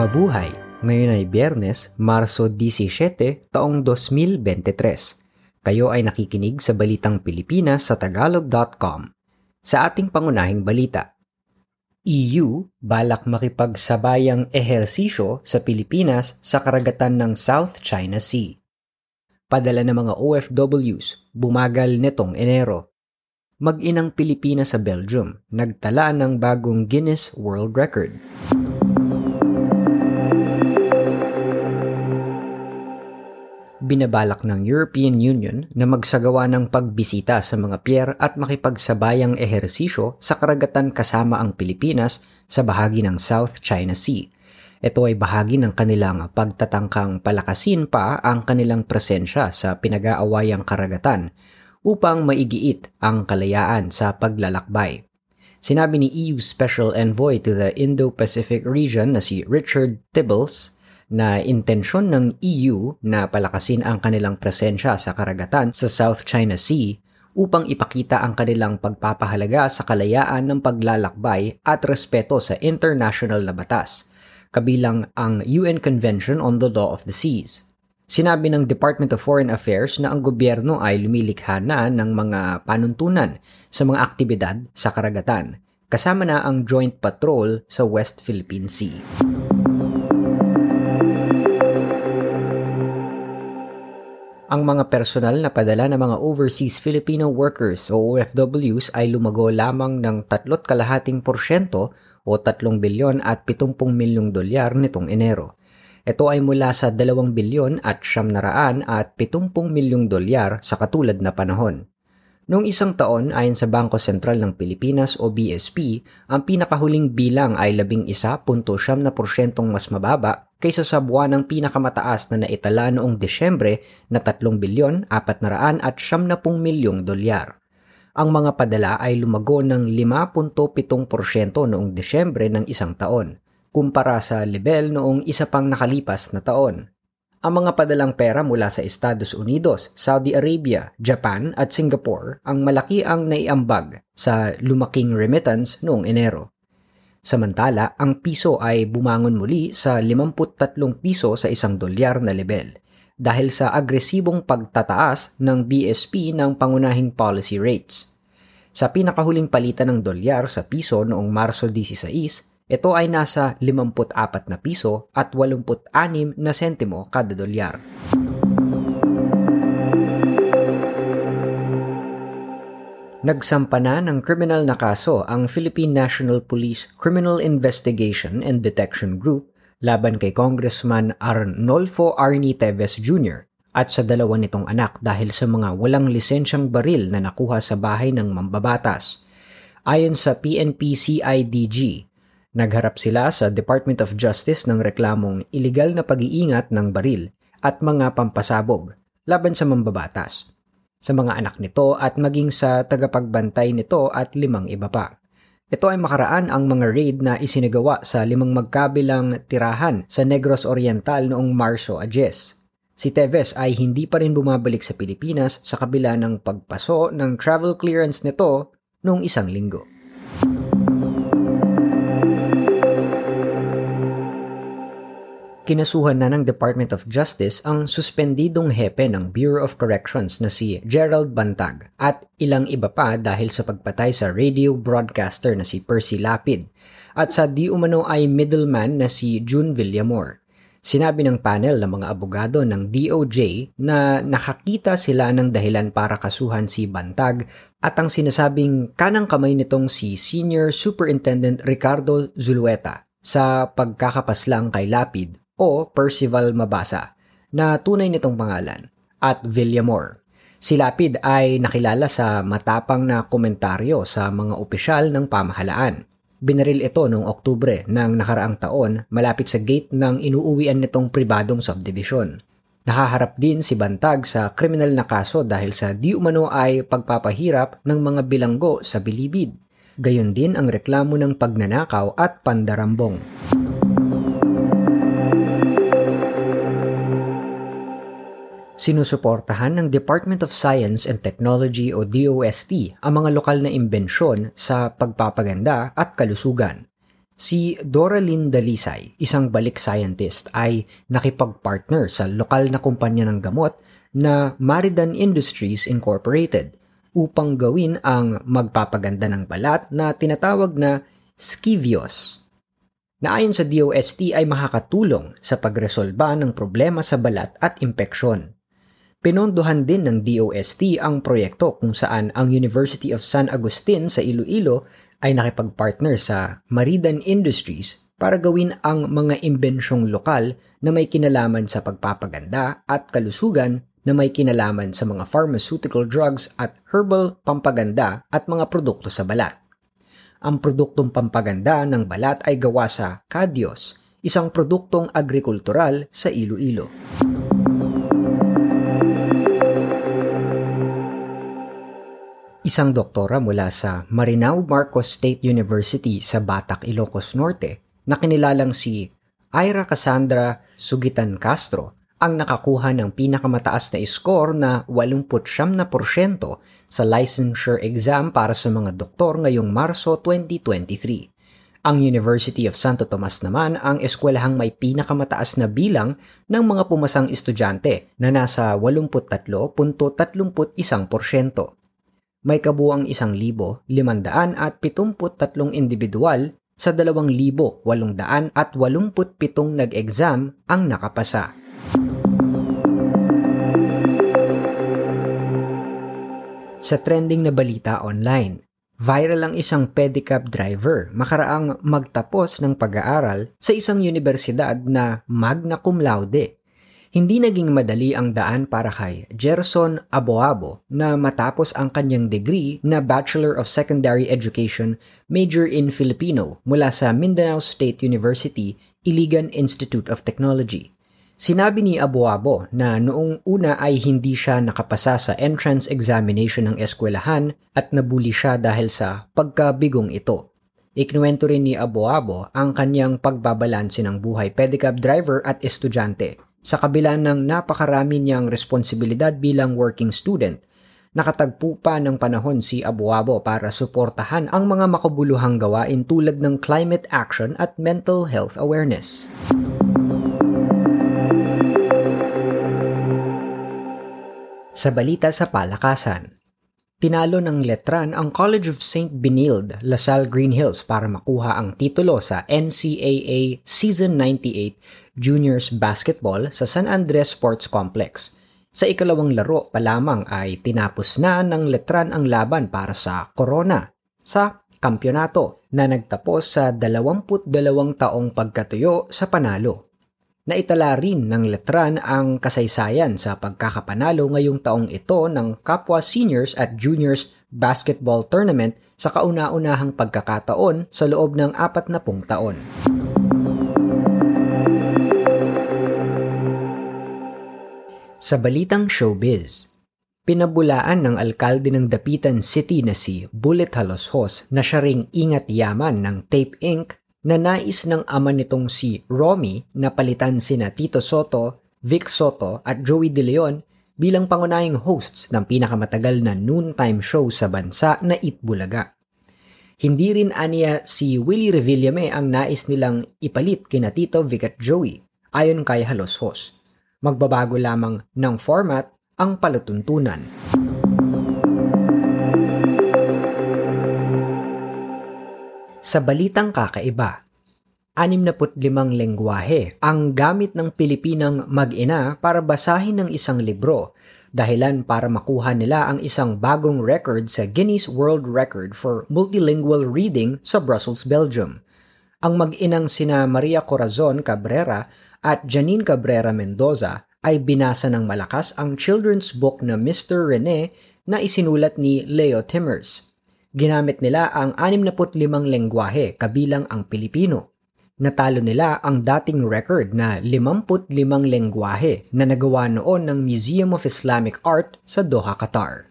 Mabuhay! Ngayon ay Biyernes, Marso 17, taong 2023. Kayo ay nakikinig sa Balitang Pilipinas sa Tagalog.com. Sa ating pangunahing balita, EU balak makipagsabayang ehersisyo sa Pilipinas sa karagatan ng South China Sea. Padala ng mga OFWs, bumagal netong Enero. Mag-inang Pilipinas sa Belgium, nagtala ng bagong Guinness World Record. Binabalak ng European Union na magsagawa ng pagbisita sa mga pier at makipagsabayang ehersisyo sa karagatan kasama ang Pilipinas sa bahagi ng South China Sea. Ito ay bahagi ng kanilang pagtatangkang palakasin pa ang kanilang presensya sa pinag-aawayang karagatan upang maigiit ang kalayaan sa paglalakbay. Sinabi ni EU Special Envoy to the Indo-Pacific region na si Richard Tibbles na intensyon ng EU na palakasin ang kanilang presensya sa karagatan sa South China Sea upang ipakita ang kanilang pagpapahalaga sa kalayaan ng paglalakbay at respeto sa international na batas, kabilang ang UN Convention on the Law of the Seas. Sinabi ng Department of Foreign Affairs na ang gobyerno ay lumilikha na ng mga panuntunan sa mga aktibidad sa karagatan, kasama na ang joint patrol sa West Philippine Sea. Ang mga personal na padala ng mga overseas Filipino workers o OFWs ay lumago lamang ng tatlot kalahating porsyento o 3 bilyon at 70 milyong dolyar nitong Enero. Ito ay mula sa 2 bilyon at 700 at 70 milyong dolyar sa katulad na panahon. Noong isang taon, ayon sa Bangko Sentral ng Pilipinas o BSP, ang pinakahuling bilang ay 11.7% mas mababa kaysa sa buwan ng pinakamataas na naitala noong Desyembre na 3 bilyon 400 at 70 milyong dolyar. Ang mga padala ay lumago ng 5.7% noong Desyembre ng isang taon, kumpara sa level noong isa pang nakalipas na taon. Ang mga padalang pera mula sa Estados Unidos, Saudi Arabia, Japan at Singapore ang malaki ang naiambag sa lumaking remittance noong Enero. Samantala, ang piso ay bumangon muli sa 53 piso sa isang dolyar na level dahil sa agresibong pagtataas ng BSP ng pangunahing policy rates. Sa pinakahuling palitan ng dolyar sa piso noong Marso 16, ito ay nasa 54 na piso at 86 na sentimo kada dolyar. Nagsampa na ng kriminal na kaso ang Philippine National Police Criminal Investigation and Detection Group laban kay Congressman Arnolfo Arnie Teves Jr. at sa dalawa nitong anak dahil sa mga walang lisensyang baril na nakuha sa bahay ng mambabatas. Ayon sa PNP-CIDG, Nagharap sila sa Department of Justice ng reklamong ilegal na pag-iingat ng baril at mga pampasabog laban sa mambabatas, sa mga anak nito at maging sa tagapagbantay nito at limang iba pa. Ito ay makaraan ang mga raid na isinagawa sa limang magkabilang tirahan sa Negros Oriental noong Marso a Si Teves ay hindi pa rin bumabalik sa Pilipinas sa kabila ng pagpaso ng travel clearance nito noong isang linggo. Kinasuhan na ng Department of Justice ang suspendidong hepe ng Bureau of Corrections na si Gerald Bantag at ilang iba pa dahil sa pagpatay sa radio broadcaster na si Percy Lapid at sa di umano ay middleman na si June Villamor. Sinabi ng panel ng mga abogado ng DOJ na nakakita sila ng dahilan para kasuhan si Bantag at ang sinasabing kanang kamay nitong si Senior Superintendent Ricardo Zulueta sa pagkakapaslang kay Lapid o Percival Mabasa na tunay nitong pangalan at Villamor. Si Lapid ay nakilala sa matapang na komentaryo sa mga opisyal ng pamahalaan. Binaril ito noong Oktubre ng nakaraang taon malapit sa gate ng inuuwian nitong pribadong subdivision. Nahaharap din si Bantag sa kriminal na kaso dahil sa di umano ay pagpapahirap ng mga bilanggo sa bilibid. Gayon din ang reklamo ng pagnanakaw at pandarambong. Sinusuportahan ng Department of Science and Technology o DOST ang mga lokal na imbensyon sa pagpapaganda at kalusugan. Si Doralyn Dalisay, isang balik scientist, ay nakipag-partner sa lokal na kumpanya ng gamot na Maridan Industries Incorporated upang gawin ang magpapaganda ng balat na tinatawag na Skivios. Na ayon sa DOST ay makakatulong sa pagresolba ng problema sa balat at impeksyon. Pinondohan din ng DOST ang proyekto kung saan ang University of San Agustin sa Iloilo ay nakipag-partner sa Maridan Industries para gawin ang mga imbensyong lokal na may kinalaman sa pagpapaganda at kalusugan na may kinalaman sa mga pharmaceutical drugs at herbal pampaganda at mga produkto sa balat. Ang produktong pampaganda ng balat ay gawa sa Cadios, isang produktong agrikultural sa Iloilo. Isang doktora mula sa Marinao Marcos State University sa Batac, Ilocos Norte na kinilalang si Ira Cassandra Sugitan Castro ang nakakuha ng pinakamataas na score na 89% sa licensure exam para sa mga doktor ngayong Marso 2023. Ang University of Santo Tomas naman ang eskwelahang may pinakamataas na bilang ng mga pumasang estudyante na nasa 83.31% may kabuang 1,573 individual sa 2,887 nag-exam ang nakapasa. Sa trending na balita online, viral ang isang pedicab driver makaraang magtapos ng pag-aaral sa isang universidad na magna cum laude hindi naging madali ang daan para kay Gerson Aboabo na matapos ang kanyang degree na Bachelor of Secondary Education major in Filipino mula sa Mindanao State University Iligan Institute of Technology. Sinabi ni Aboabo na noong una ay hindi siya nakapasa sa entrance examination ng eskwelahan at nabuli siya dahil sa pagkabigong ito. Iknuwento rin ni Aboabo ang kanyang pagbabalanse ng buhay pedicab driver at estudyante sa kabila ng napakarami niyang responsibilidad bilang working student, nakatagpo pa ng panahon si Abuabo para suportahan ang mga makabuluhang gawain tulad ng climate action at mental health awareness. Sa balita sa palakasan, Tinalo ng letran ang College of St. Benilde, Lasal Green Hills para makuha ang titulo sa NCAA Season 98 Juniors Basketball sa San Andres Sports Complex. Sa ikalawang laro pa lamang ay tinapos na ng letran ang laban para sa Corona sa kampyonato na nagtapos sa 22 taong pagkatuyo sa panalo. Naitala rin ng letran ang kasaysayan sa pagkakapanalo ngayong taong ito ng Kapwa Seniors at Juniors Basketball Tournament sa kauna-unahang pagkakataon sa loob ng apat na pung taon. Sa balitang showbiz, pinabulaan ng alkalde ng Dapitan City na si Bullet Haloshos na siya ring ingat yaman ng Tape Inc na nais ng ama nitong si Romy na palitan sina Tito Soto, Vic Soto at Joey De Leon bilang pangunahing hosts ng pinakamatagal na noontime show sa bansa na Itbulaga. Hindi rin aniya si Willie Revillame ang nais nilang ipalit kina Tito, Vic at Joey ayon kay Halos Host. Magbabago lamang ng format ang palatuntunan. Sa balitang kakaiba, 65 lengguwahe ang gamit ng Pilipinang mag-ina para basahin ng isang libro, dahilan para makuha nila ang isang bagong record sa Guinness World Record for Multilingual Reading sa Brussels, Belgium. Ang mag-inang sina Maria Corazon Cabrera at Janine Cabrera Mendoza ay binasa ng malakas ang children's book na Mr. Rene na isinulat ni Leo Timmers. Ginamit nila ang 65 lengguwahe kabilang ang Pilipino. Natalo nila ang dating record na 55 lengguwahe na nagawa noon ng Museum of Islamic Art sa Doha, Qatar.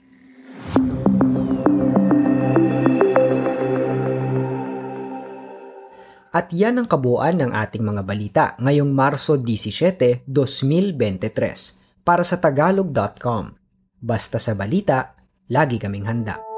At yan ang kabuuan ng ating mga balita ngayong Marso 17, 2023 para sa tagalog.com. Basta sa balita, lagi kaming handa.